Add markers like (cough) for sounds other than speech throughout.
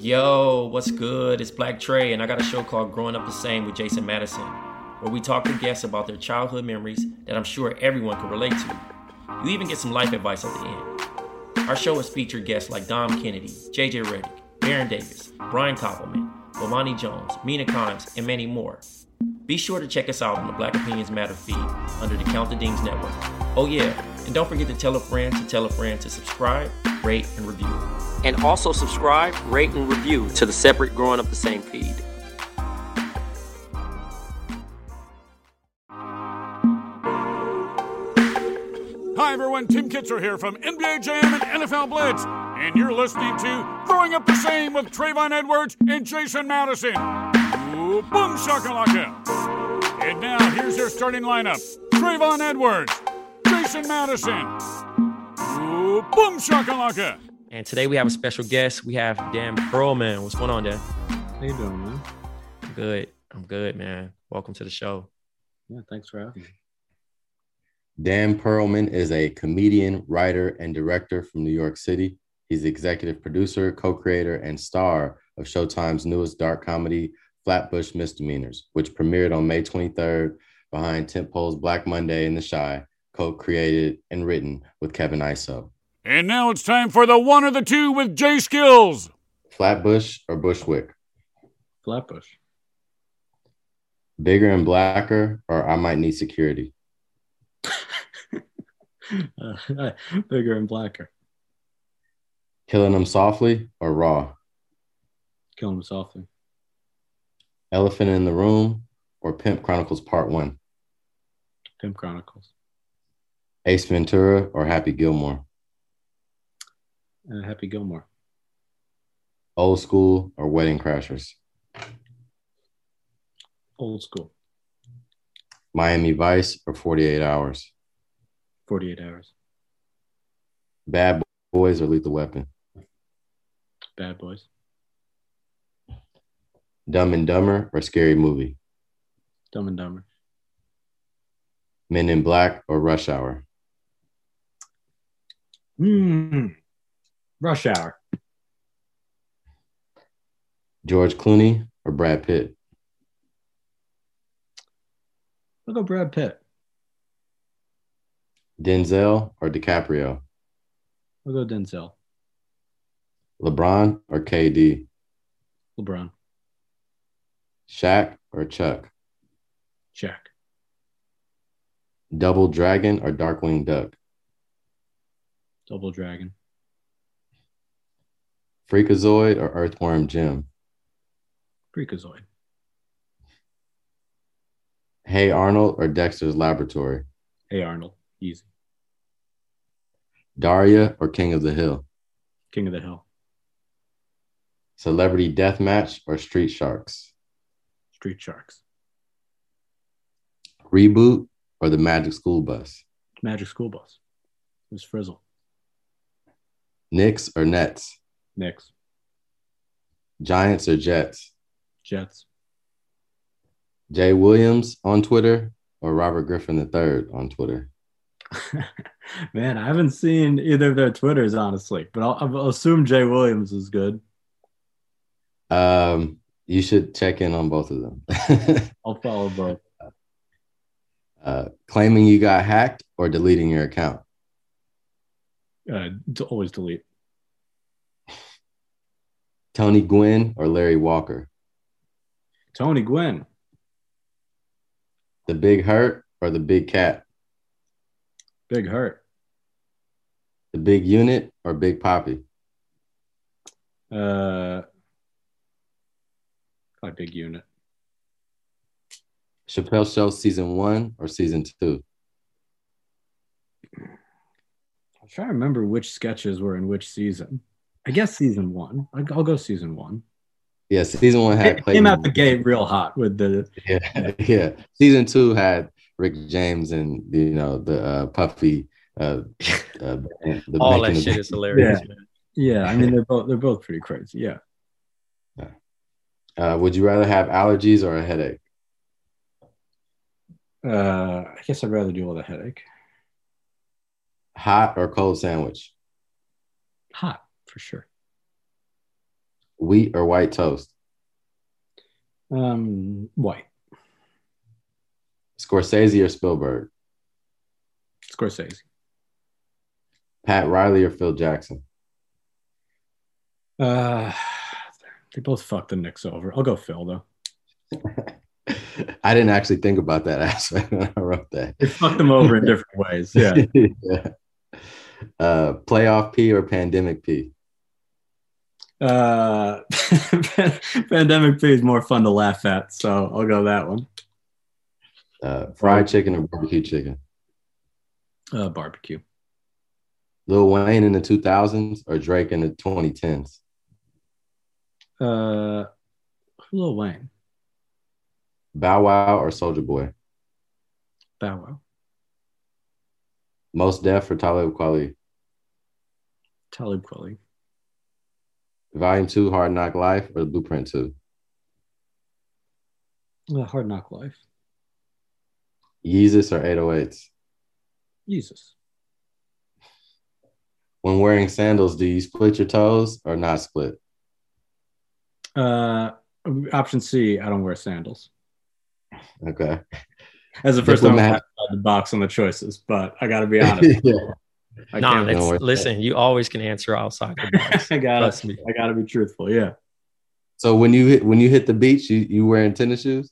Yo, what's good? It's Black Trey, and I got a show called Growing Up the Same with Jason Madison, where we talk to guests about their childhood memories that I'm sure everyone can relate to. You even get some life advice at the end. Our show has featured guests like Dom Kennedy, JJ Redick, Baron Davis, Brian Koppelman, Bomani Jones, Mina Kimes, and many more. Be sure to check us out on the Black Opinions Matter feed under the Count the Dings Network. Oh yeah, and don't forget to tell a friend to tell a friend to subscribe, rate, and review. And also subscribe, rate, and review to the separate Growing Up the Same feed. Hi, everyone. Tim Kitzrow here from NBA Jam and NFL Blitz. And you're listening to Growing Up the Same with Trayvon Edwards and Jason Madison. Ooh, boom shakalaka. And now, here's your starting lineup Trayvon Edwards, Jason Madison. Ooh, boom shakalaka. And today we have a special guest. We have Dan Perlman. What's going on, Dan? How you doing, man? Good. I'm good, man. Welcome to the show. Yeah, thanks for having me. Dan Perlman is a comedian, writer, and director from New York City. He's the executive producer, co creator, and star of Showtime's newest dark comedy, Flatbush Misdemeanors, which premiered on May 23rd behind Tentpole's Black Monday in the Chi, co created and written with Kevin Iso. And now it's time for the one or the two with J Skills. Flatbush or Bushwick? Flatbush. Bigger and blacker, or I might need security? Uh, (laughs) bigger and blacker. Killing them softly or raw? Killing them softly. Elephant in the Room or Pimp Chronicles Part 1? Pimp Chronicles. Ace Ventura or Happy Gilmore? Uh, Happy Gilmore. Old School or Wedding Crashers? Old school. Miami Vice or 48 Hours? 48 hours. Bad Boys or Lethal Weapon? Bad boys. Dumb and Dumber or Scary Movie? Dumb and Dumber. Men in Black or Rush Hour? Hmm. Rush hour. George Clooney or Brad Pitt? I'll go Brad Pitt. Denzel or DiCaprio? I'll go Denzel. LeBron or KD? LeBron. Shaq or Chuck? Shaq. Double Dragon or Darkwing Duck? Double Dragon. Freakazoid or Earthworm Jim? Freakazoid. Hey Arnold or Dexter's Laboratory? Hey Arnold. Easy. Daria or King of the Hill? King of the Hill. Celebrity Deathmatch or Street Sharks? Street Sharks. Reboot or The Magic School Bus? Magic School Bus. It was Frizzle. Knicks or Nets? Knicks. Giants or Jets? Jets. Jay Williams on Twitter or Robert Griffin III on Twitter? (laughs) Man, I haven't seen either of their Twitters, honestly, but I'll, I'll assume Jay Williams is good. Um, you should check in on both of them. (laughs) I'll follow both. uh, claiming you got hacked or deleting your account? Uh, to always delete. Tony Gwynn or Larry Walker? Tony Gwynn. The Big Hurt or the Big Cat? Big hurt. The Big Unit or Big Poppy? Uh, big unit. Chappelle Show season one or season two? I'm trying to remember which sketches were in which season. I guess season one. I'll, I'll go season one. Yeah, season one had It came out the gate real hot with the Yeah, (laughs) yeah. Season two had Rick James and you know the uh, Puffy. Uh, uh, the All that shit of- is hilarious. man. yeah. I mean they're both they're both pretty crazy. Yeah. Uh, would you rather have allergies or a headache? Uh, I guess I'd rather deal with a headache. Hot or cold sandwich? Hot for sure. Wheat or white toast? Um, white. Scorsese or Spielberg? Scorsese. Pat Riley or Phil Jackson? Uh, they both fucked the Knicks over. I'll go Phil though. (laughs) I didn't actually think about that (laughs) aspect when I wrote that. They fucked them over in different ways. Yeah. (laughs) yeah. Uh, playoff P or pandemic P? Uh, (laughs) pandemic P is more fun to laugh at, so I'll go that one. Uh, fried chicken or barbecue chicken? Uh, barbecue. Lil Wayne in the 2000s or Drake in the 2010s? Uh, Lil Wayne. Bow Wow or Soldier Boy? Bow Wow. Mos Def or Talib Kweli? Talib Kweli. Volume 2 Hard Knock Life or Blueprint 2? Uh, Hard Knock Life. Yeezus or 808s? Jesus. When wearing sandals, do you split your toes or not split? Uh, option C, I don't wear sandals. Okay. As the first time Diplomat. outside the box on the choices, but I got to be (laughs) honest. yeah. I Nah, can't- that's, listen, you always can answer outside the box. I gotta, Trust me. I gotta be truthful. Yeah, So when you hit when you hit the beach, you you wearing tennis shoes?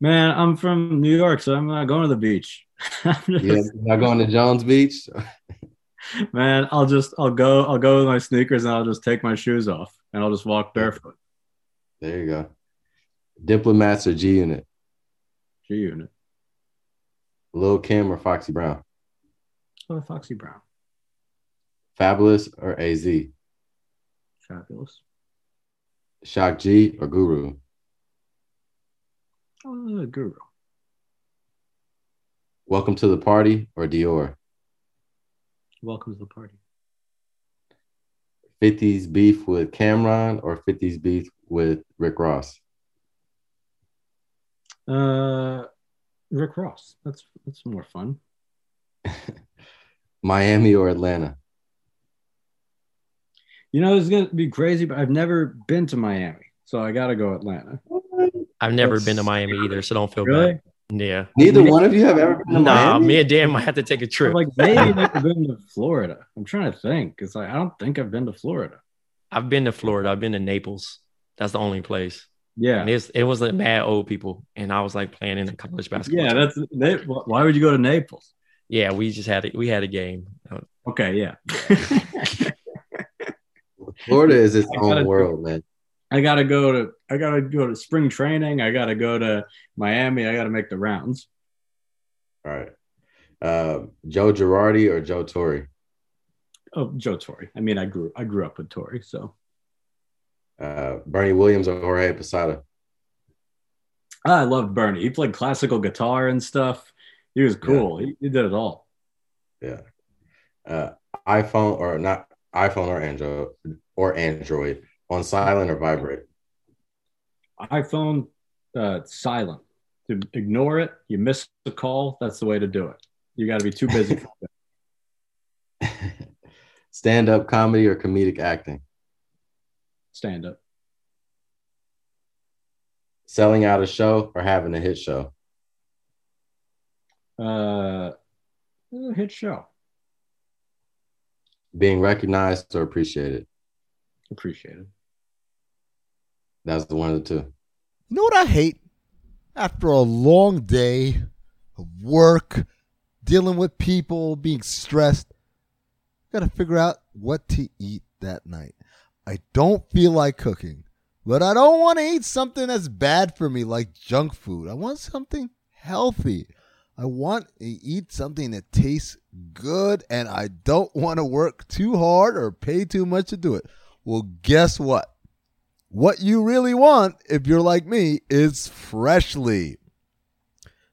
man, I'm from New York, so I'm not going to the beach. (laughs) I'm just- Yeah, not going to Jones Beach. (laughs) Man, I'll just, I'll go, I'll go with my sneakers and I'll just take my shoes off and I'll just walk barefoot. There you go. Diplomats or G Unit? G Unit. Lil Kim or Foxy Brown? Foxy Brown, Fabolous or AZ? Fabolous. Shock G or Guru? Oh, Guru. Welcome to the party or Dior? Welcome to the party. 50s beef with Cam'ron or 50s beef with Rick Ross? Uh, Rick Ross. That's that's more fun. (laughs) Miami or Atlanta? You know, it's gonna be crazy, but I've never been to Miami, so I gotta go Atlanta. I've never That's been to Miami either, so don't feel Really? bad. Yeah. Neither one of you have ever been to Nah, Miami? me and Dan might have to take a I've trip. like maybe never been to Florida. I'm trying to think. It's like I don't think I've been to Florida. I've been to Florida. I've been to Naples. That's the only place. Yeah, And it's, it was like mad old people. And I was like playing in a college basketball. yeah. team. That's they, why would you go to Naples? Yeah, we just had it. We had a game. Okay, yeah. (laughs) Florida is its gotta own world, man. I gotta go to I gotta go to spring training. I gotta go to Miami. I gotta make the rounds. All right. Uh, Joe Girardi or Joe Torre? Oh, Joe Torre. I mean, I grew I grew up with Torre, so Uh, Bernie Williams or Jorge Posada? I loved Bernie. He played classical guitar and stuff. He was cool. He, he did it all. Yeah. Uh, iPhone or not iPhone or Android or Android on silent or vibrate? iPhone uh, silent. To ignore it, you miss the call. That's the way to do it. You got to be too busy. (laughs) Stand up comedy or comedic acting? Stand up. Selling out a show or having a hit show? Uh, hit show. Being recognized or appreciated? Appreciated. That's the one of the two. You know what I hate? After a long day of work, dealing with people, being stressed, gotta figure out what to eat that night. I don't feel like cooking, but I don't want to eat something that's bad for me like junk food. I want something healthy. I want to eat something that tastes good and I don't want to work too hard or pay too much to do it. Well, guess what? What you really want, if you're like me, is Freshly.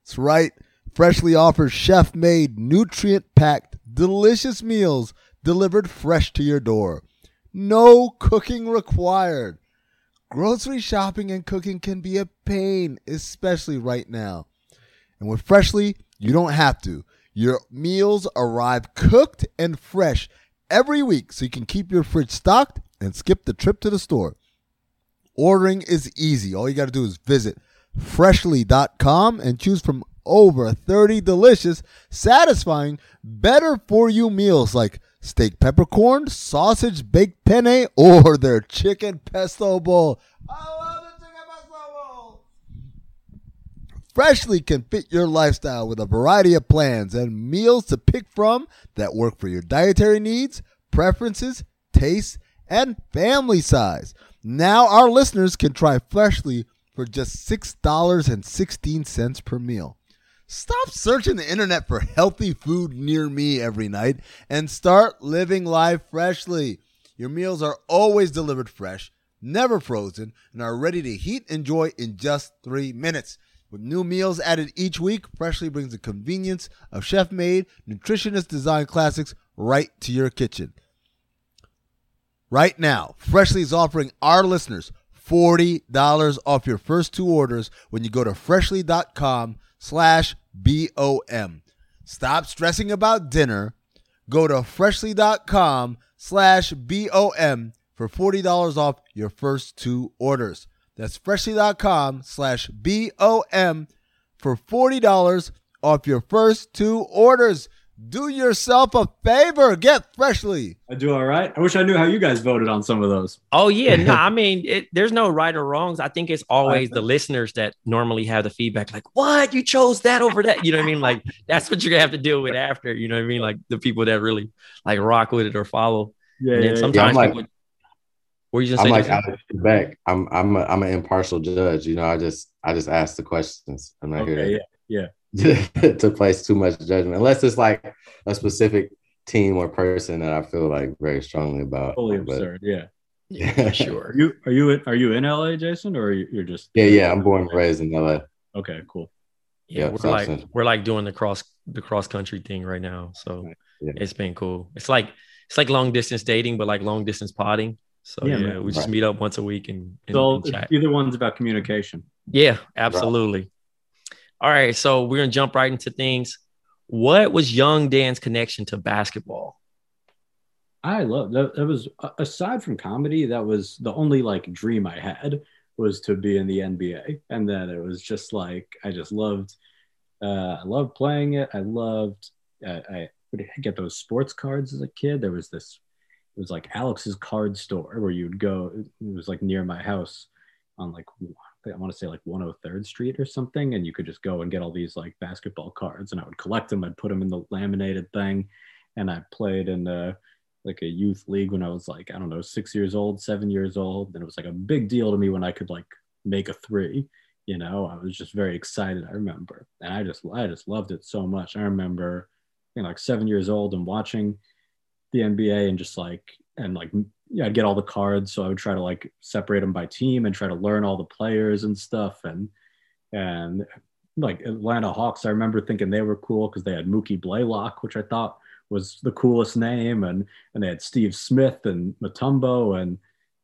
That's right. Freshly offers chef made, nutrient packed, delicious meals delivered fresh to your door. No cooking required. Grocery shopping and cooking can be a pain, especially right now. And with Freshly, you don't have to. Your meals arrive cooked and fresh every week so you can keep your fridge stocked and skip the trip to the store. Ordering is easy. All you got to do is visit freshly.com and choose from over 30 delicious, satisfying, better for you meals like steak peppercorn, sausage baked penne, or their chicken pesto bowl love the chicken pesto bowl. Freshly can fit your lifestyle with a variety of plans and meals to pick from that work for your dietary needs, preferences, tastes, and family size. Now our listeners can try Freshly for just $6.16 per meal. Stop searching the internet for healthy food near me every night and start living life freshly. Your meals are always delivered fresh, never frozen, and are ready to heat and enjoy in just three minutes. With new meals added each week, Freshly brings the convenience of chef made, nutritionist designed classics right to your kitchen. Right now, Freshly is offering our listeners $40 off your first two orders when you go to freshly.com slash B-O-M. Stop stressing about dinner. Go to freshly.com slash B-O-M for $40 off your first two orders. That's freshly.com slash B-O-M for $40 off your first two orders. Do yourself a favor. Get Freshly. I do all right. I wish I knew how you guys voted on some of those. Oh yeah, no, (laughs) I mean, it, there's no right or wrongs. I think it's always the listeners that normally have the feedback, like, "What you chose that over that?" You know what I mean? Like that's what you're gonna have to deal with after. You know what I mean? Like the people that really like rock with it or follow. Yeah, and then yeah, sometimes Yeah, I'm people. What you just I'm like Jason? Alex Beck. I'm I'm a, I'm an impartial judge. You know, I just I just ask the questions. I'm not Okay, here yeah. to, (laughs) to place too much judgment, unless it's like a specific team or person that I feel like very strongly about. Totally But- absurd. Yeah. yeah, (laughs) sure. Are you are you in, are you in LA, Jason, or you, you're just Yeah, yeah. I'm born and raised in LA. Okay, cool. Yeah, Yeah, we're South like Central. we're like doing the cross the cross country thing right now. So Yeah. it's been cool. It's like it's like long distance dating, but like long distance potting. So Yeah, yeah, we just Right. meet up once a week and, and, So and chat. either one's about communication. Yeah, absolutely. All right, so we're gonna jump right into things. What was young Dan's connection to basketball? I love that. That was aside from comedy, that was the only like dream I had was to be in the NBA, and then it was just like I just loved. Uh, I loved playing it. I loved. Uh, I would get those sports cards as a kid. There was this. It was like Alex's card store where you'd go. It was like near my house, on like I want to say like 103rd Street or something, and you could just go and get all these like basketball cards, and I would collect them. I'd put them in the laminated thing, and I played in the like a youth league when I was like, I don't know, six years old, seven years old. And it was like a big deal to me when I could like make a three. You know, I was just very excited, I remember. And I just I just loved it so much. I remember you know, like seven years old and watching the NBA and just like and like yeah, I'd get all the cards. So I would try to like separate them by team and try to learn all the players and stuff. And and like Atlanta Hawks, I remember thinking they were cool because they had Mookie Blaylock, which I thought was the coolest name, and and they had Steve Smith and Mutombo, and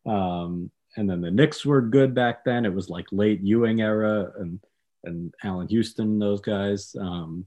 um, and then the Knicks were good back then. It was like late Ewing era, and and Allan Houston, those guys. Um,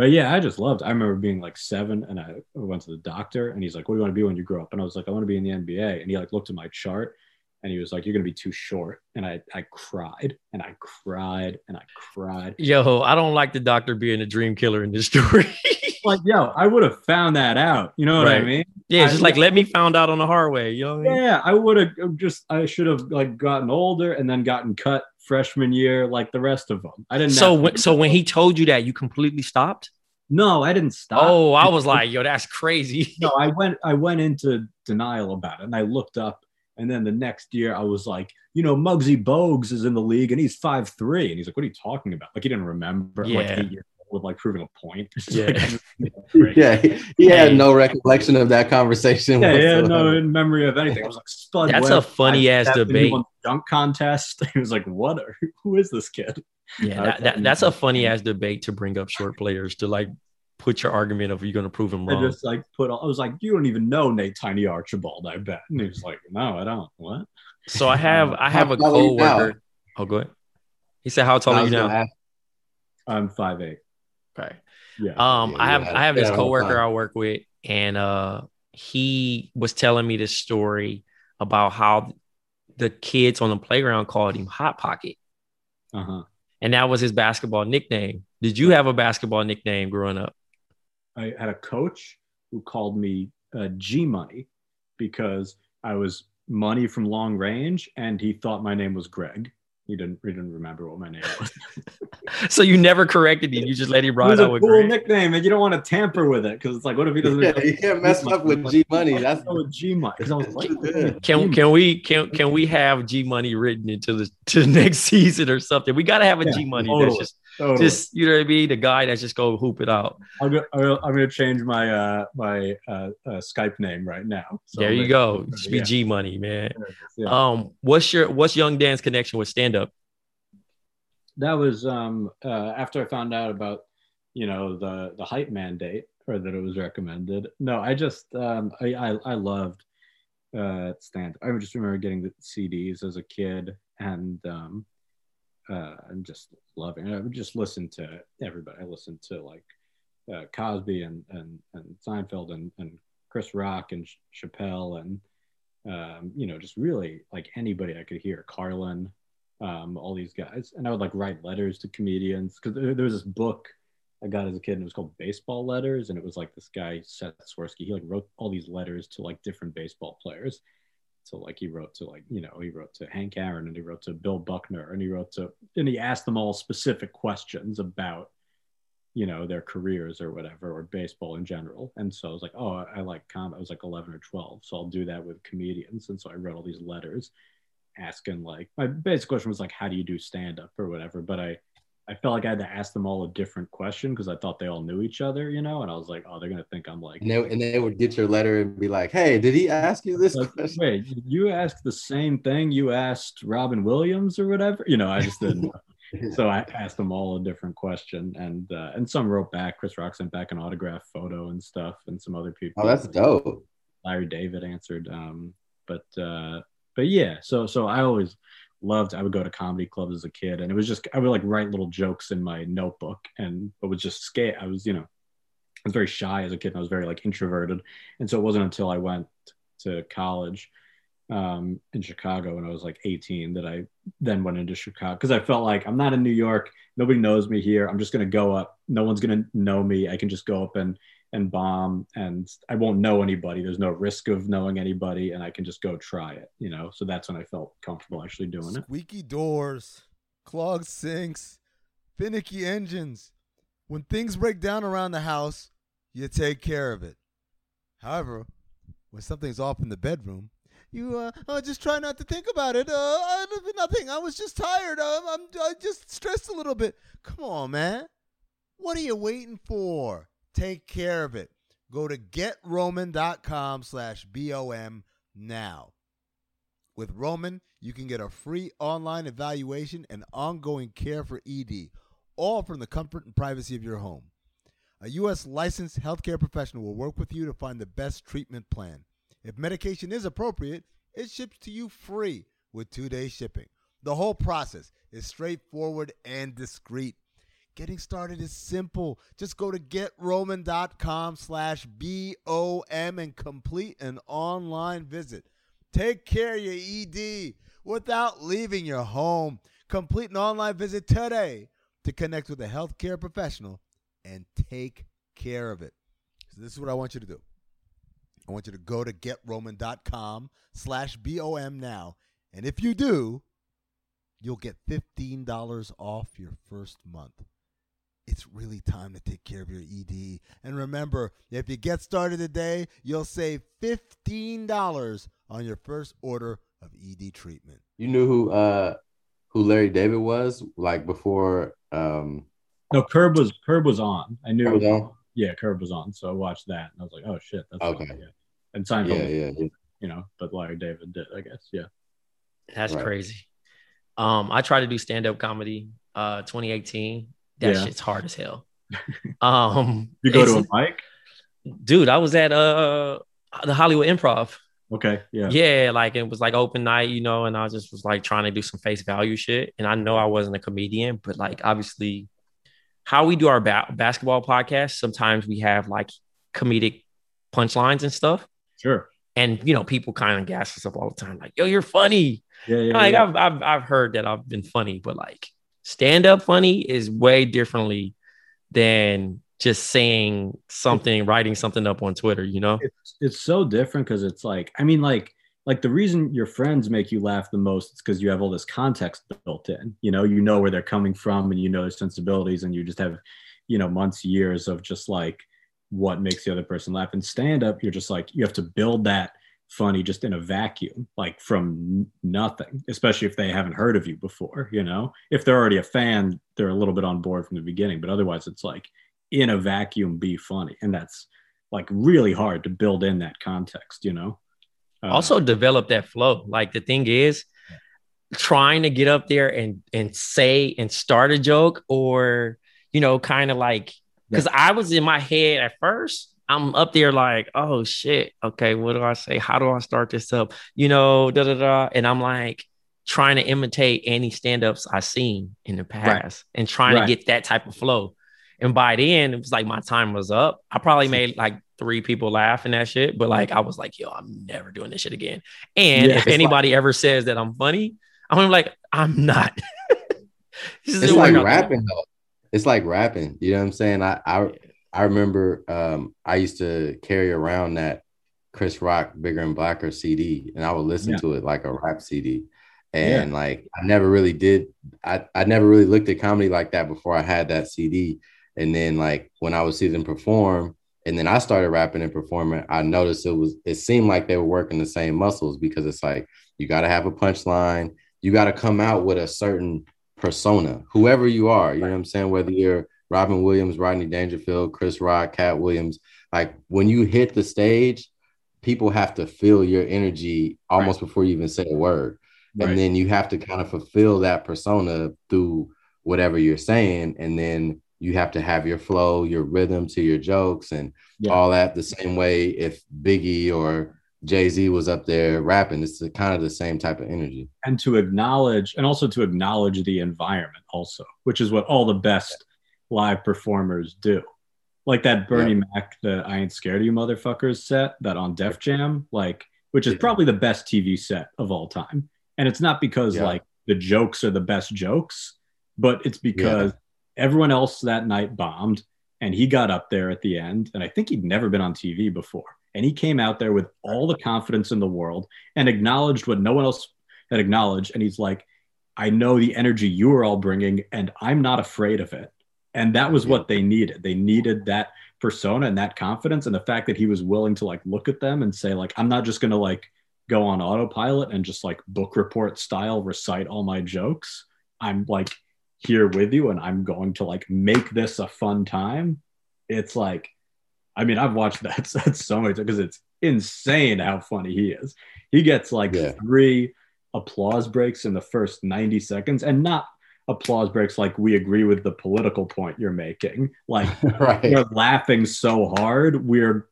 but yeah, I just loved. I remember being like seven, and I went to the doctor, and he's like, "What do you want to be when you grow up?" And I was like, "I want to be in the NBA." And he like looked at my chart, and he was like, "You're gonna be too short." And I I cried, and I cried, and I cried. Yo, I don't like the doctor being a dream killer in this story. (laughs) Like, yo, I would have found that out. You know what I mean? yeah, just I- like let me found out on the hard way. You know I mean? Yeah, I would have just. I should have like gotten older and then gotten cut freshman year, like the rest of them. I didn't. So when, so when he told you that, you completely stopped. no, I didn't stop. Oh, I was like, yo, that's crazy. (laughs) no, I went. I went into denial about it, and I looked up, and then the next year I was like, you know, Muggsy Bogues is in the league, and he's five three, and he's like, what are you talking about? Like he didn't remember, like Yeah. eight years old, like proving a point. (laughs) Yeah. like- Yeah, he, (laughs) he had no recollection of that conversation. Yeah, yeah, no in memory of anything. I was like, Spud. That's Webb, a funny ass 5'7", debate. won the Dunk contest. (laughs) He was like, "What? Are, who is this kid?" Yeah, I that, that, that's a funny ass debate to bring up short players to like put your argument of you're gonna prove him I wrong. just like put. all- I was like, "You don't even know Nate Tiny Archibald." I bet. And he was like, "No, I don't." What? So I have I have a How tall are you now? coworker. Oh, go ahead. He said, "How tall are you was now?" ask- I'm five eight. Okay. Yeah. Um, Yeah, I have yeah, I have this yeah, coworker. I work with, and uh, he was telling me this story about how the kids on the playground called him Hot Pocket, Uh huh. and that was his basketball nickname. Did you have a basketball nickname growing up? I had a coach who called me uh, G Money because I was money from long range, and he thought my name was Greg. He didn't. He didn't remember what my name was. (laughs) So you never corrected him. You just let him it ride was out a cool Greg. nickname, and you don't want to tamper with it because it's like, what if he doesn't? Yeah, you can't mess up with G Money. That's with G Money. Because I was like, (laughs) Can can we can can we have G Money written into the to the next (laughs) season or something? We gotta have a Yeah, G Money totally. that's just Totally. just you know what I mean. The guy that's just go hoop it out. I'll go, I'll, I'm going to change my uh, my uh, uh, Skype name right now. So there you go. It should be Yeah. G Money, man. There it is, yeah. Um, what's your what's Young Dan's connection with stand up? that was um, uh, after I found out about you know the the hype mandate or that it was recommended. No, I just um, I, I I loved uh, stand. I just remember getting the CDs as a kid and um, uh, and just loving. I would just listen to everybody. I listened to like uh, Cosby and and and Seinfeld and and Chris Rock and Ch- Chappelle and um, you know just really like anybody I could hear. Carlin um, all these guys, and I would like write letters to comedians because there, there was this book I got as a kid, and it was called Baseball Letters, and it was like this guy Seth Swirsky. He like wrote all these letters to like different baseball players. So like he wrote to like you know he wrote to Hank Aaron and he wrote to Bill Buckner and he wrote to and he asked them all specific questions about you know their careers or whatever or baseball in general. And so I was like, oh, I, like com. I was like 11 or 12, so I'll do that with comedians. And so I wrote all these letters asking like my basic question was like how do you do stand up or whatever but i i felt like i had to ask them all a different question because i thought they all knew each other you know and i was like oh they're gonna think i'm like, and they, and they would get your letter and be like, "Hey, did he ask you this like, question?" wait you asked the same thing you asked robin williams or whatever you know i just didn't know. (laughs) so i asked them all a different question and uh, and some wrote back chris rock sent back an autograph photo and stuff and some other people Oh, that's dope. Larry David answered. Um, but uh, but yeah, so so I always loved. I would go to comedy clubs as a kid, and it was just I would like write little jokes in my notebook, and it was just scared. I was you know I was very shy as a kid, and I was very like introverted, and so it wasn't until I went to college um, in Chicago when I was like 18 that I then went into Chicago because I felt like I'm not in New York. Nobody knows me here. I'm just gonna go up. No one's gonna know me. I can just go up and and bomb and I won't know anybody. There's no risk of knowing anybody and I can just go try it, you know? So that's when I felt comfortable actually doing it. Squeaky doors, clogged sinks, finicky engines. When things break down around the house, you take care of it. However, when something's off in the bedroom, you uh, oh, just try not to think about it. Uh, I, nothing. I was just tired. Um, I'm I just stressed a little bit. Come on, man. What are you waiting for? Take care of it. Go to getroman.com slash BOM now. With Roman, you can get a free online evaluation and ongoing care for ED, all from the comfort and privacy of your home. A U.S. licensed healthcare professional will work with you to find the best treatment plan. If medication is appropriate, it ships to you free with two day shipping. The whole process is straightforward and discreet. Getting started is simple. Just go to getroman.com slash B-O-M and complete an online visit. Take care of your ED without leaving your home. Complete an online visit today to connect with a healthcare professional and take care of it. So this is what I want you to do. I want you to go to getroman.com slash B-O-M now. And if you do, you'll get $15 off your first month. It's really time to take care of your ED. And remember, if you get started today, you'll save $15 on your first order of ED treatment. You knew who uh who Larry David was like before um No, Curb was Curb was on. I knew was on? Yeah, Curb was on. So I watched that and I was like, oh shit, that's Okay. funny. And Seinfeld, yeah, yeah, yeah. you know, but Larry David did, I guess. Yeah. That's Right. crazy. Um, I tried to do stand up comedy, uh, 2018. That Yeah. shit's hard as hell. (laughs) Um, You go to a mic? dude. I was at uh the Hollywood Improv. Okay. Yeah. Yeah, like it was like open night, you know, and I just was like trying to do some face value shit. And I know I wasn't a comedian, but like obviously, how we do our ba- basketball podcast, sometimes we have like comedic punchlines and stuff. Sure. And you know, people kind of gas us up all the time, like, yo, you're funny. Yeah, yeah, like yeah. I've, I've I've heard that I've been funny, but like stand up funny is way differently than just saying something, writing something up on Twitter. You know? it's it's so different because it's like I mean like like the reason your friends make you laugh the most is because you have all this context built in. You know, you know where they're coming from and you know their sensibilities and you just have, you know, months, years of just like what makes the other person laugh. And stand up, you're just like you have to build that funny just in a vacuum, like from nothing, especially if they haven't heard of you before, you know. If they're already a fan, they're a little bit on board from the beginning, but otherwise it's like in a vacuum be funny. And that's like really hard to build in that context, you know. Uh, also develop that flow. Like the thing is, trying to get up there and and say and start a joke, or you know, kind of like because I was in my head at first. I'm up there like, oh shit, okay, what do I say? How do I start this up? You know, da da da. And I'm like trying to imitate any stand-ups I've seen in the past and trying Right. to get that type of flow. And by then, it was like my time was up. I probably made like three people laugh in that shit, but like I was like, yo, I'm never doing this shit again. And Yeah, if anybody ever says that I'm funny, I'm like, I'm not. (laughs) It's like rapping though. It's like rapping. You know what I'm saying? I I I remember um I used to carry around that Chris Rock Bigger and Blacker CD and I would listen Yeah. to it like a rap CD. And like I never really did I, I never really looked at comedy like that before I had that CD. And then like when I would see them perform and then I started rapping and performing, I noticed it was it seemed like they were working the same muscles because it's like you gotta have a punchline, you gotta come out with a certain persona, whoever you are, you know what I'm saying? Whether you're Robin Williams, Rodney Dangerfield, Chris Rock, Katt Williams, like when you hit the stage, people have to feel your energy almost before you even say a word. Right. And then you have to kind of fulfill that persona through whatever you're saying. And then you have to have your flow, your rhythm to your jokes and Yeah. all that the same way if Biggie or Jay-Z was up there rapping, it's the, kind of the same type of energy. and to acknowledge and also to acknowledge the environment also which is what all the best live performers do. Like that bernie mac the i ain't scared of you motherfuckers set that on def jam like which is probably the best tv set of all time. And it's not because Yeah. like the jokes are the best jokes but it's because everyone else that night bombed and he got up there at the end and i think he'd never been on tv before and he came out there with all the confidence in the world and acknowledged what no one else had acknowledged and he's like i know the energy you are all bringing and i'm not afraid of it and that was what they needed. They needed that persona and that confidence and the fact that he was willing to like look at them and say like i'm not just going to like go on autopilot and just like book report style recite all my jokes. I'm like here with you and i'm going to like make this a fun time. It's like i mean i've watched (laughs) that set so many times because it's insane how funny he is. He gets like Yeah. three applause breaks in the first 90 seconds and not applause breaks like we agree with the political point you're making like (laughs) right. we're laughing so hard we're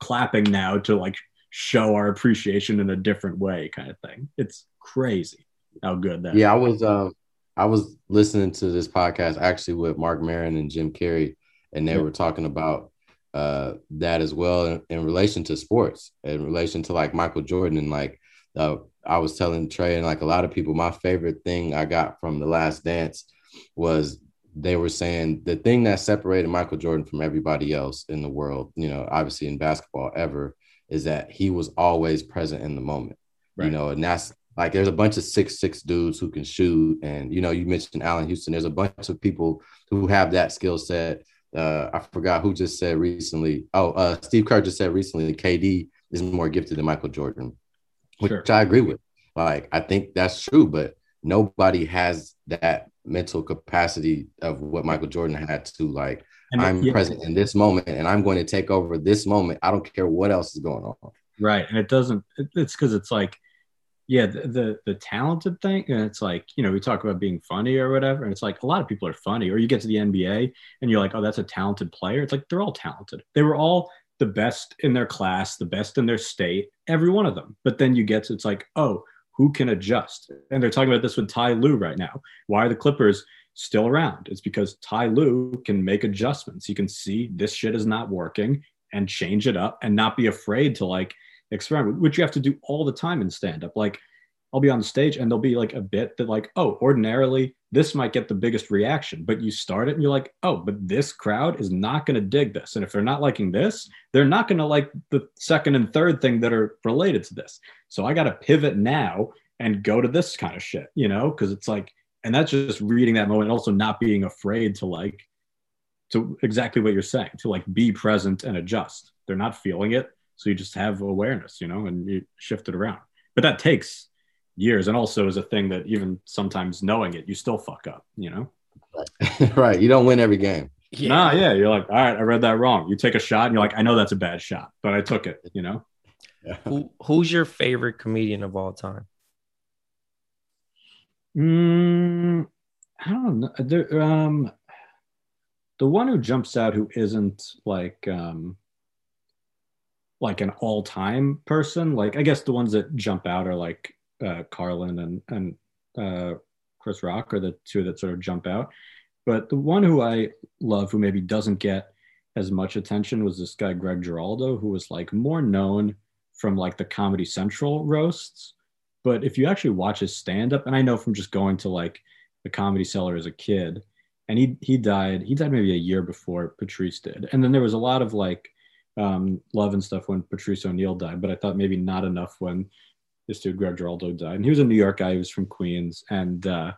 clapping now to like show our appreciation in a different way kind of thing it's crazy how good that Yeah, I was um I was listening to this podcast actually with Marc Maron and Jim Carrey, and they Yeah. were talking about uh that as well in, in relation to sports, in relation to like Michael Jordan and like uh I was telling Trey and like a lot of people, my favorite thing I got from the last dance was they were saying the thing that separated Michael Jordan from everybody else in the world, you know, obviously in basketball ever, is that he was always present in the moment. You know, and that's like there's a bunch of six six dudes who can shoot, and you know, you mentioned Allan Houston. There's a bunch of people who have that skill set. Uh, I forgot who just said recently. Oh, uh, Steve Kerr just said recently, KD is more gifted than Michael Jordan, which Sure. I agree with. Like, I think that's true, but nobody has that mental capacity of what Michael Jordan had to like. And I'm yeah, present in this moment, and I'm going to take over this moment. I don't care what else is going on. right and it doesn't it's because it's like yeah the, the the talented thing and it's like you know we talk about being funny or whatever and it's like a lot of people are funny or you get to the nba and you're like oh that's a talented player it's like they're all talented they were all the best in their class the best in their state every one of them. But then you get to it's like oh who can adjust? And they're talking about this with ty lue right now. Why are the clippers still around? It's because ty lue can make adjustments. He can see this shit is not working and change it up and not be afraid to like experiment, which you have to do all the time in stand up. Like I'll be on the stage and there'll be like a bit that like, oh, ordinarily this might get the biggest reaction, but you start it and you're like, oh, but this crowd is not going to dig this. And if they're not liking this, they're not going to like the second and third thing that are related to this. So I got to pivot now and go to this kind of shit, you know, because it's like, and that's just reading that moment, also not being afraid to like, to exactly what you're saying, to like be present and adjust. They're not feeling it. So you just have awareness, you know, and you shift it around. But that takes years. And also is a thing that even sometimes knowing it you still fuck up you know? (laughs) Right. You don't win every game. Yeah. nah yeah. You're like all right i read that wrong. You take a shot and you're like i know that's a bad shot but i took it you know? Yeah. Who, who's your favorite comedian of all time? Mm, i don't know there, um the one who jumps out who isn't like um like an all-time person like i guess the ones that jump out are like uh, Carlin and and uh, Chris Rock are the two that sort of jump out. But the one who I love, who maybe doesn't get as much attention, was this guy Greg Giraldo, who was like more known from like the Comedy Central roasts. But if you actually watch his stand up, and I know from just going to like the Comedy Cellar as a kid, and he he died he died maybe a year before Patrice did, and then there was a lot of like um, love and stuff when Patrice O'Neal died, but I thought maybe not enough when this dude Greg Giraldo died, and he was a New York guy. He was from Queens, and uh,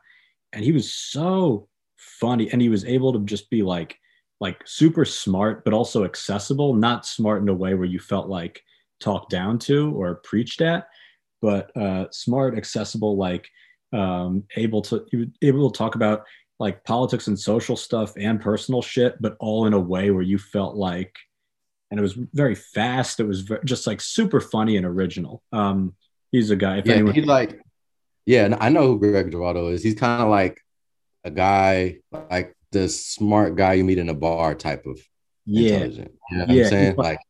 and he was so funny, and he was able to just be like like super smart, but also accessible. Not smart in a way where you felt like talked down to or preached at, but uh, smart, accessible, like um, able to able to talk about like politics and social stuff and personal shit, but all in a way where you felt like, and it was very fast. It was just like super funny and original. Um, He's a guy. If yeah, anyone- he like, yeah, I know who Greg Giraldo is. He's kind of like a guy, like the smart guy you meet in a bar type of yeah. intelligent. You know yeah, I'm saying? Like,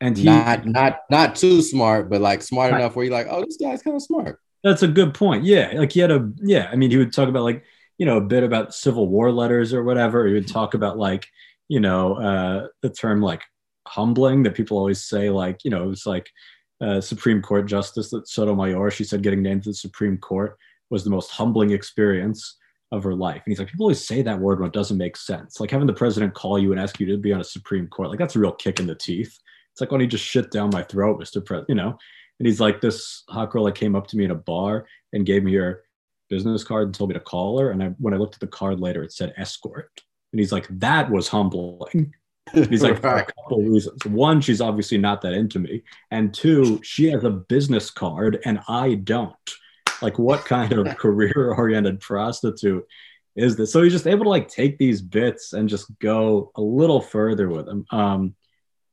and he, not not not too smart, but like smart enough where you're like, oh, this guy's kind of smart. That's a good point. Yeah, like he had a yeah. I mean, he would talk about like you know a bit about Civil War letters or whatever. He would talk about like you know uh, the term like humbling that people always say like you know it was like uh, Supreme Court Justice that Sotomayor, she said getting named to the Supreme Court was the most humbling experience of her life. And he's like, people always say that word when it doesn't make sense. Like having the president call you and ask you to be on a Supreme Court, like that's a real kick in the teeth. It's like when he just shit down my throat, Mr. President, you know? And he's like, this hot girl like came up to me in a bar and gave me her business card and told me to call her. And I, when I looked at the card later, it said escort. And he's like, that was humbling. He's like, for a couple of reasons. One, she's obviously not that into me. And two, she has a business card and I don't. Like, what kind of (laughs) career oriented prostitute is this? So he's just able to like take these bits and just go a little further with them. Um,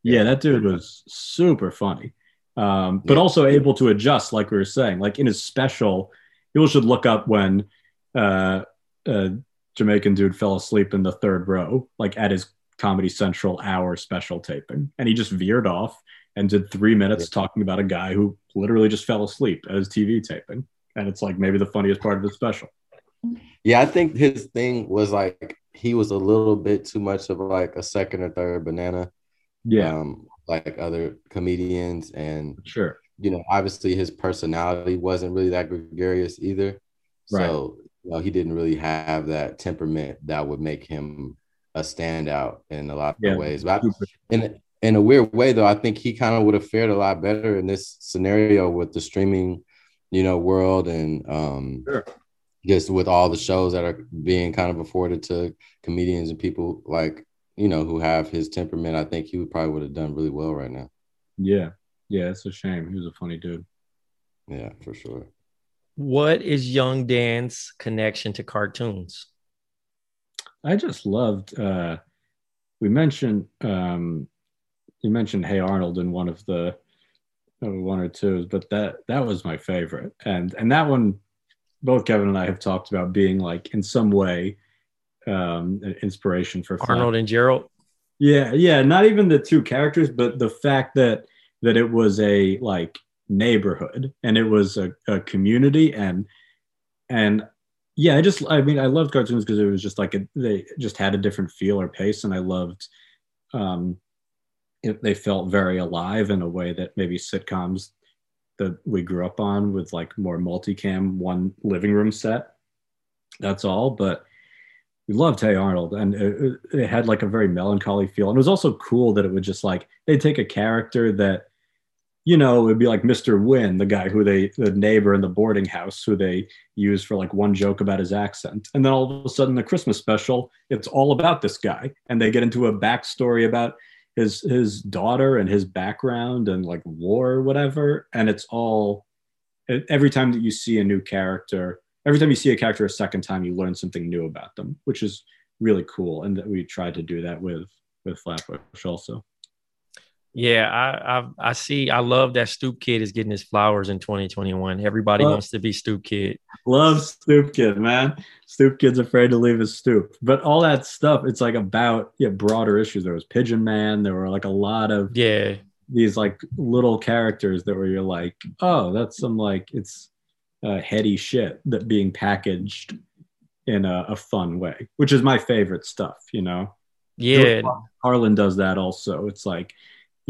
yeah, that dude was super funny. Um, but also able to adjust, like we were saying, like in his special, people should look up when uh, uh, Jamaican dude fell asleep in the third row, like at his Comedy Central hour special taping, and he just veered off and did three minutes talking about a guy who literally just fell asleep at his TV taping, and it's like maybe the funniest part of the special. Yeah, I think his thing was like he was a little bit too much of like a second or third banana. Yeah, um, like other comedians, and sure, you know, obviously his personality wasn't really that gregarious either. Right. So you know, he didn't really have that temperament that would make him a standout in a lot yeah. of ways. But I, in in a weird way, though, I think he kind of would have fared a lot better in this scenario with the streaming, you know, world and um, sure. just with all the shows that are being kind of afforded to comedians and people like you know who have his temperament. I think he would probably would have done really well right now. Yeah, yeah, it's a shame. He was a funny dude. Yeah, for sure. What is Young Dan's connection to cartoons? I just loved. Uh, we mentioned um, you mentioned Hey Arnold in one of the uh, one or two, but that that was my favorite, and and that one, both Kevin and I have talked about being like in some way um, an inspiration for Arnold and Gerald. Yeah, yeah, not even the two characters, but the fact that that it was a like neighborhood and it was a, a community and and yeah, I just I mean I loved cartoons because it was just like a, they just had a different feel or pace, and I loved um, it, they felt very alive in a way that maybe sitcoms that we grew up on with like more multicam one living room set. That's all, but we loved Hey Arnold, and it, it, had like a very melancholy feel. And it was also cool that it would just like they'd take a character that, you know, it'd be like Mr. Hyunh, the guy who they, the neighbor in the boarding house, who they use for like one joke about his accent, and then all of a sudden the Christmas special, it's all about this guy, and they get into a backstory about his his daughter and his background and like war or whatever, and it's all every time that you see a new character every time you see a character a second time, you learn something new about them, which is really cool. And that we tried to do that with with Flatbush also. Yeah, I, I, I see. I love that Stoop Kid is getting his flowers in 2021. Everybody love, wants to be Stoop Kid. Love Stoop Kid, man. Stoop Kid's afraid to leave his stoop, but all that stuff. It's like about yeah broader issues. There was Pigeon Man. There were like a lot of yeah these like little characters that were you're like oh that's some like it's uh, heady shit that being packaged in a, a, fun way, which is my favorite stuff, you know? Yeah. Carlin does that also. It's like,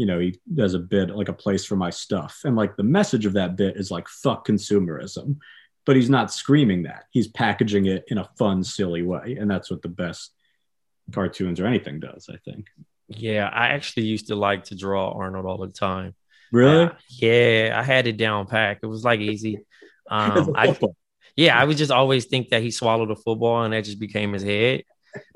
you know, he does a bit like a place for my stuff. And like the message of that bit is like, fuck consumerism. But he's not screaming that. He's packaging it in a fun, silly way. And that's what the best cartoons or anything does, I think. Yeah. I actually used to like to draw Arnold all the time. Really? Uh, yeah. I had it down pack. It was like easy. (laughs) Um, I, yeah, I would just always think that he swallowed a football and that just became his head.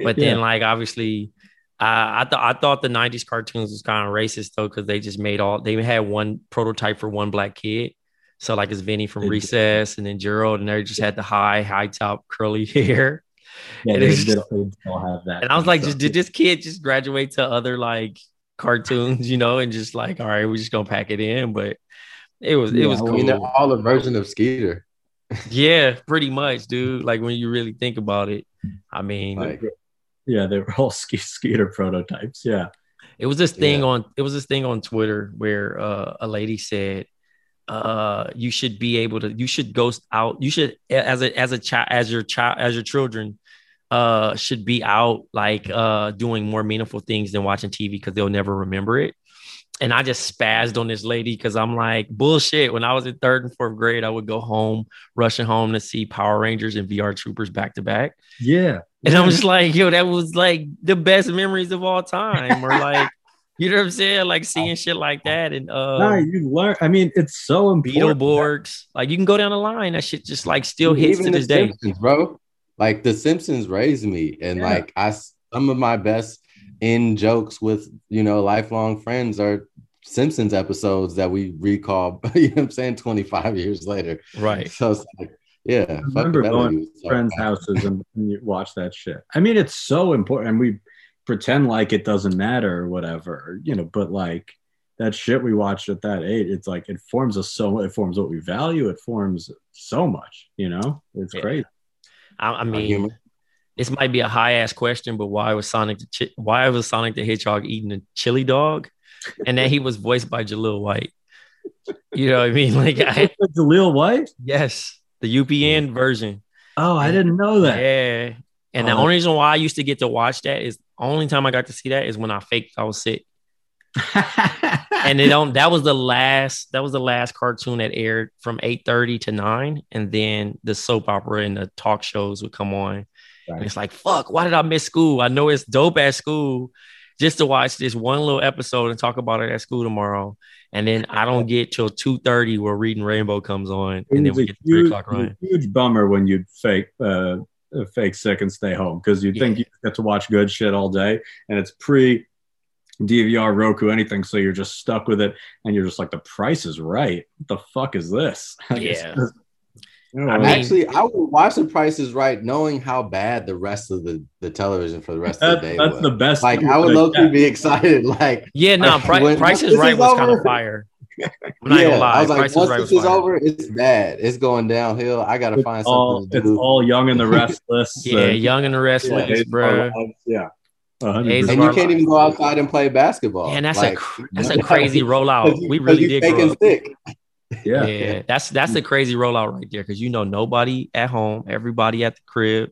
But then, yeah. like, obviously, I, I thought I thought the '90s cartoons was kind of racist though because they just made all they had one prototype for one black kid. So like it's Vinny from Recess and then Gerald, and they just had the high, high top curly (laughs) hair. Yeah, they, just, all have that. And I was like, just did this kid just graduate to other like cartoons, you know, and just like, all right, we're just gonna pack it in. But it was it was cool. I mean, all a version of Skeeter. yeah, pretty much, dude. Like when you really think about it, I mean, like, yeah, they were all (laughs) ske- Skeeter prototypes. Yeah, it was this thing yeah. on it was this thing on Twitter where uh, a lady said, uh, "You should be able to. You should go out. You should as a as a child as your child as your children." uh should be out like uh doing more meaningful things than watching TV because they'll never remember it and I just spazzed on this lady because I'm like, bullshit. When I was in third and fourth grade, I would go home, rushing home to see Power Rangers and VR Troopers back to back. Yeah. And I'm just like, yo, that was like the best memories of all time. Or like, (laughs) you know what I'm saying? Like seeing shit like that. And uh no, you learn. I mean, it's so important. Beetleborgs. Like you can go down the line. That shit just like still hits Even to this day. Simpsons, bro. Like the Simpsons raised me. And yeah. like I some of my best in jokes with you know lifelong friends are Simpsons episodes that we recall. (laughs) You know what I'm saying? 25 years later, right? So it's like, yeah. I remember going to friends' houses and, and you watch that shit. I mean, it's so important, and we pretend like it doesn't matter or whatever, you know. But like that shit we watched at that age, it's like it forms us so. It forms what we value. It forms so much. You know, it's yeah. crazy. I, I mean, this might be a high ass question, but why was Sonic the Ch- why was Sonic the Hedgehog eating a chili dog, and that he was voiced by Jaleel White? You know what I mean? (laughs) Like I, Jaleel White? Yes, the UPN version. Oh, I didn't know that. Yeah, and oh. the only reason why I used to get to watch that is only time I got to see that is when I faked I was sick. (laughs) and it don't that was the last that was the last cartoon that aired from 8 30 to 9 and then the soap opera and the talk shows would come on Right. And it's like, fuck, why did I miss school? I know it's dope at school just to watch this one little episode and talk about it at school tomorrow. And then I don't get till 2.30 where Reading Rainbow comes on. And then we get huge, 3 o'clock right. huge bummer when you'd fake uh, fake sick and stay home because you yeah. think you get to watch good shit all day and it's pre DVR, Roku, anything. So you're just stuck with it, and you're just like, the price is right. What the fuck is this? (laughs) yeah, Mm. I mean, actually, I would watch The Price is Right, knowing how bad the rest of the, the television for the rest of the day. That's was. the best. Like, I would low key be excited. (laughs) Like, yeah, no, like, when, Price is Right was kind of fire. (laughs) I'm not yeah, gonna lie. I was like, Price once right this is over, it's bad. It's going downhill. I gotta it's find all, something to do. It's all young and the restless. (laughs) yeah, young and the restless, yeah, bro. Yeah. 100%. And you can't even go outside and play basketball. And that's like, a that's a crazy rollout. We really did. Grow sick. Yeah. Yeah. That's that's a crazy rollout right there because you know nobody at home, everybody at the crib,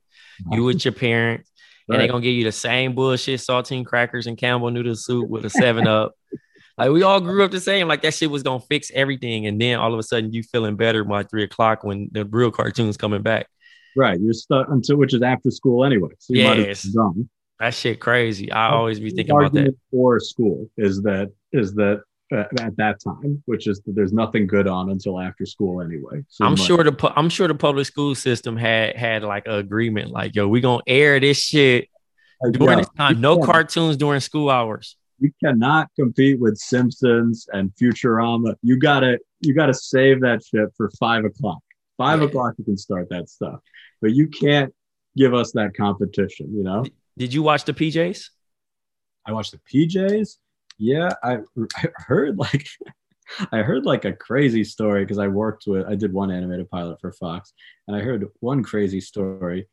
you with your parents, right. and they're gonna give you the same bullshit saltine crackers and Campbell noodle soup with a seven up. (laughs) Like we all grew up the same. Like that shit was gonna fix everything, and then all of a sudden you feeling better by three o'clock when the real cartoons coming back. Right. You're stuck until which is after school anyway. So you Yes. well. That shit crazy. I always be thinking about that. argument For school is that is that at that time, which is that there's nothing good on until after school anyway. So I'm sure the pu- I'm sure the public school system had had like an agreement, like yo, we gonna air this shit like, during yo, this time. No can't- cartoons during school hours. You cannot compete with Simpsons and Futurama. You gotta you gotta save that shit for five o'clock. Five Yeah. o'clock you can start that stuff, but you can't give us that competition. You know. Did you watch the PJs? I watched the PJs. Yeah, I, (laughs) I heard like (laughs) I heard like a crazy story because I worked with I did one animated pilot for Fox, and I heard one crazy story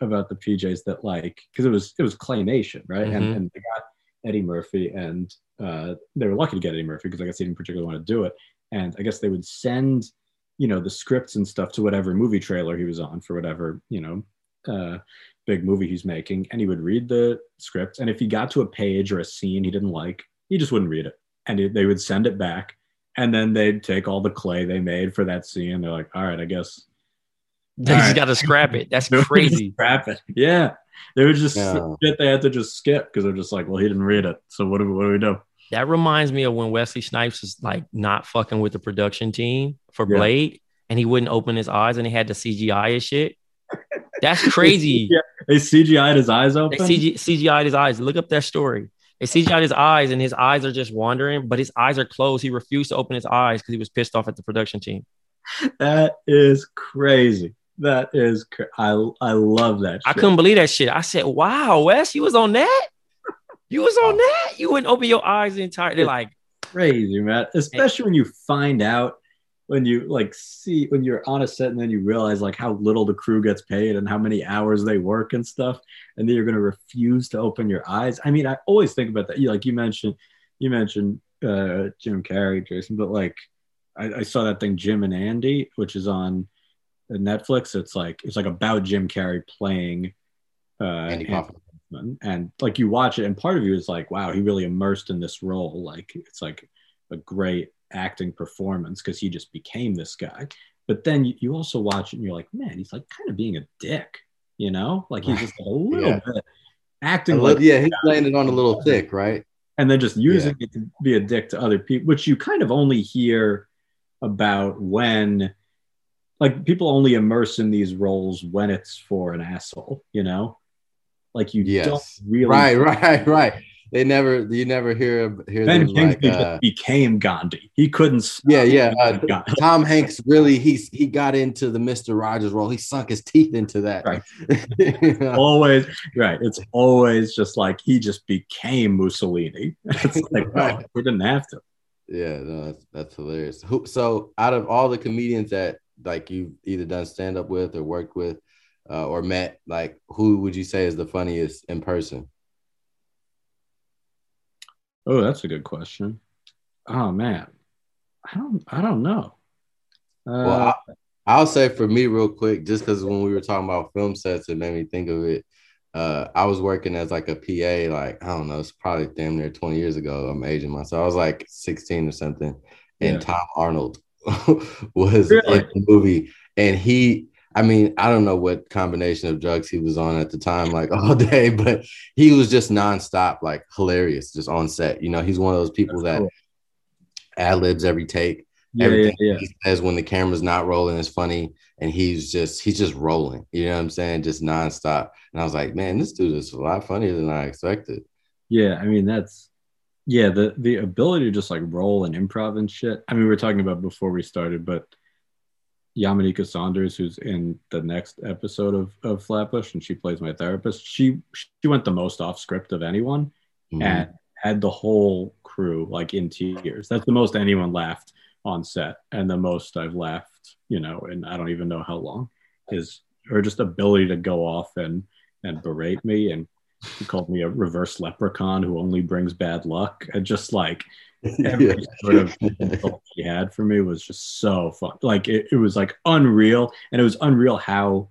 about the PJs that like because it was it was claymation, right? And, Mhm. and they got Eddie Murphy, and uh, they were lucky to get Eddie Murphy because I guess he didn't particularly want to do it, and I guess they would send you know the scripts and stuff to whatever movie trailer he was on for whatever you know uh, big movie he's making and he would read the script and if he got to a page or a scene he didn't like he just wouldn't read it and it- they would send it back and then they'd take all the clay they made for that scene they're like all right i guess They All just right. got to scrap it. That's (laughs) crazy. scrap it yeah they would just Yeah. shit they had to just skip because they're just like well he didn't read it so what do, what do we do That reminds me of when Wesley Snipes was like not fucking with the production team for Yeah. Blade, and he wouldn't open his eyes, and he had to CGI his shit. That's (laughs) crazy. yeah they cgi'd his eyes They open CG, CGI'd his eyes. Look up that story. They CGI'd his eyes, and his eyes are just wandering, but his eyes are closed. He refused to open his eyes because he was pissed off at the production team. that is crazy that is cra- i i love that I couldn't believe that shit. I said, "Wow, Wes, you was on that. You was on that. You wouldn't open your eyes the entire." They're like, crazy, man. Especially when you find out when you like see when you're on a set and then you realize like how little the crew gets paid and how many hours they work and stuff, and then you're gonna refuse to open your eyes. I mean, I always think about that. You like you mentioned, you mentioned uh, Jim Carrey, Jason, but like I, I saw that thing Jim and Andy, which is on Netflix. It's like it's like about Jim Carrey playing uh, Andy Kaufman. Kaufman. and like you watch it and part of you is like wow he really immersed in this role like it's like a great acting performance because he just became this guy but then you, you also watch it and you're like man he's like kind of being a dick you know like he's just a little Yeah. bit acting little- like yeah, he's landed on a little thick, right? and then just using it to be a dick to other people, which you kind of only hear about when, like, people only immerse in these roles when it's for an asshole, you know? Like, you Yes. don't really. Right, (laughs) right, right. They never, you never hear hear Ben them Kingsley like, uh, became Gandhi. He couldn't. yeah, yeah. Uh, (laughs) Tom Hanks really, he's he got into the Mister Rogers role. He sunk his teeth into that. Right. You (laughs) know? always right. It's always just like he just became Mussolini. (laughs) It's like, Right. we didn't have to. Yeah, no, that's, that's hilarious. Who, so, out of all the comedians that like you've either done stand up with or worked with uh, or met, like who would you say is the funniest in person? Oh, that's a good question. Oh man, I don't. I don't know. Uh, Well, I, I'll say for me, real quick, just because when we were talking about film sets, it made me think of it. Uh, I was working as like a PA, like I don't know, it's probably damn near 20 years ago. I'm aging myself. I was like 16 or something, and Yeah. Tom Arnold (laughs) was Really? in the movie, and he. I mean, I don't know what combination of drugs he was on at the time, like (laughs) all day, but he was just nonstop, like hilarious, just on set. You know, he's one of those people That's that cool. ad libs every take yeah, yeah, everything yeah. he says when the camera's not rolling is funny and he's just he's just rolling you know what i'm saying just nonstop and i was like man this dude is a lot funnier than i expected Yeah, I mean that's yeah, the the ability to just like roll and improv and shit. I mean, we were talking about before we started, but Yamaneika Saunders, who's in the next episode of, of Flatbush, and she plays my therapist, she she went the most off script of anyone Mhm. and had the whole crew like in tears. That's the most anyone laughed on set, and the most I've laughed, you know, and I don't even know how long. Is her just ability to go off and and berate me and she called me a reverse leprechaun who only brings bad luck. And just like (laughs) every Yeah. sort of insult he had for me was just so fun. Like it, it was like unreal. And it was unreal how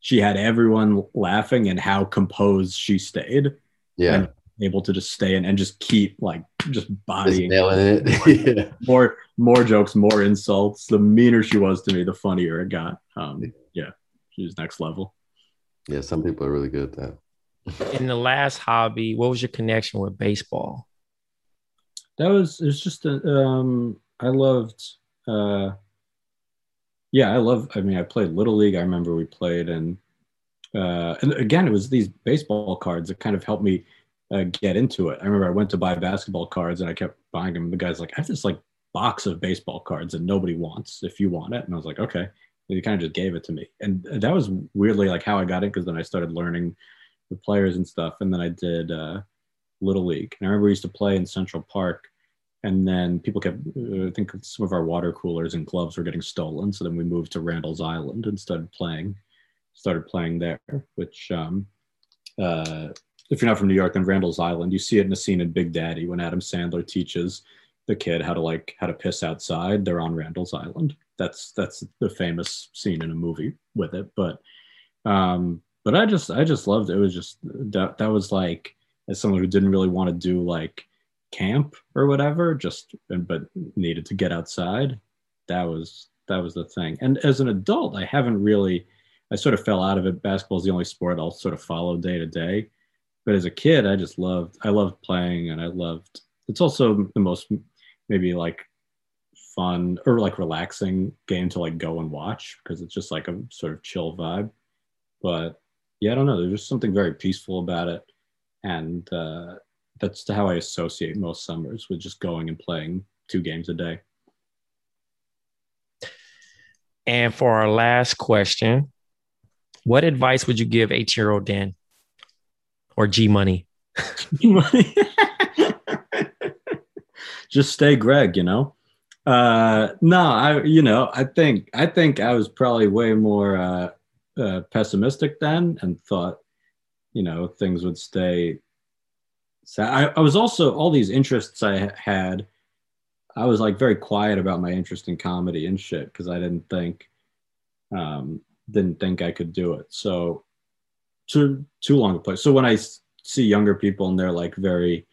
she had everyone laughing and how composed she stayed. yeah And able to just stay in and just keep like just Just bodying nailing it. (laughs) (laughs) yeah. more more jokes, more insults. The meaner she was to me, the funnier it got. Um, yeah, she was next level. yeah, some people are really good at that. In the last hobby, what was your connection with baseball? That was it's just a, um, I loved. Uh, yeah, I love. I mean, I played little league. I remember we played, and uh, and again, it was these baseball cards that kind of helped me uh, get into it. I remember I went to buy basketball cards, and I kept buying them. The guy's like, "I have this like box of baseball cards that nobody wants. If you want it," and I was like, "Okay." And he kind of just gave it to me, and that was weirdly like how I got it because then I started learning the players and stuff, and then I did uh, little league. And I remember we used to play in Central Park and then people kept uh, i think some of our water coolers and gloves were getting stolen. So then we moved to randall's island and started playing started playing there which um, uh, if you're not from new york then randall's island you see it in a scene in big daddy when adam sandler teaches the kid how to like how to piss outside. They're on randall's island. That's that's the famous scene in a movie with it. But um but i just i just loved it, it was just that that was like as someone who didn't really want to do like camp or whatever just but needed to get outside. That was that was the thing. And as an adult i haven't really i sort of fell out of it. Basketball is the only sport i'll sort of follow day to day. But as a kid i just loved i loved playing and i loved it's also the most maybe like fun or like relaxing game to like go and watch because it's just like a sort of chill vibe. But yeah i don't know. There's just something very peaceful about it. And uh that's how I associate most summers with just going and playing two games a day. And for our last question, what advice would you give eight year old Dan or G Money? (laughs) just stay Greg, you know. Uh, no, I you know I think I think I was probably way more uh, uh, pessimistic then and thought you know things would stay so I, I was also all these interests I had. I was like very quiet about my interest in comedy and shit because I didn't think, um, didn't think I could do it. So, too too long a place. So when I see younger people and they're like very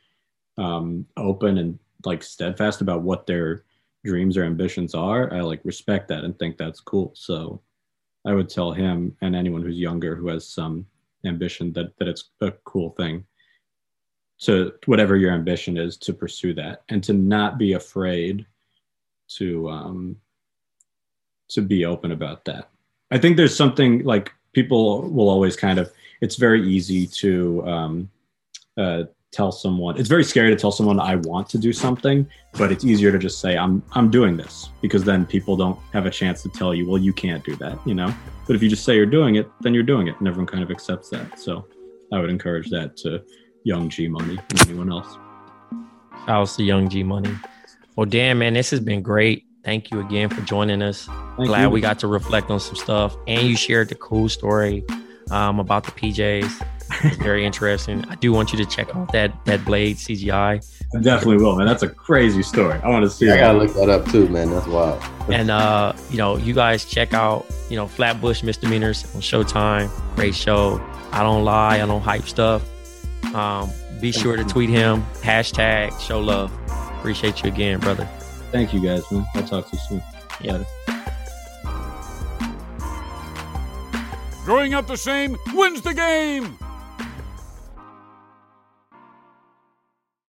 um, open and like steadfast about what their dreams or ambitions are, I like respect that and think that's cool. So, I would tell him and anyone who's younger who has some ambition that that it's a cool thing to whatever your ambition is to pursue that and to not be afraid to um to be open about that. I think there's something like people will always kind of it's very easy to um uh tell someone it's very scary to tell someone i want to do something but it's easier to just say i'm i'm doing this because then people don't have a chance to tell you well you can't do that you know? But if you just say you're doing it then you're doing it and everyone kind of accepts that. So i would encourage that to young G Money and anyone else. Shouts to Young G Money. Well, damn, man, this has been great. Thank you again for joining us. Thank Glad you. we got to reflect on some stuff and you shared the cool story um, about the PJs. It's very interesting. I do want you to check out that that Blade CGI. I definitely will, man. That's a crazy story. I want to see I gotta look that up too, man. That's wild. And uh, you know, you guys check out, you know, Flatbush Misdemeanors on Showtime. Great show. I don't lie, I don't hype stuff. Um, be sure to tweet him, hashtag show love. Appreciate you again, brother. Thank you guys, man. I'll talk to you soon. Yeah. Growing up the same wins the game.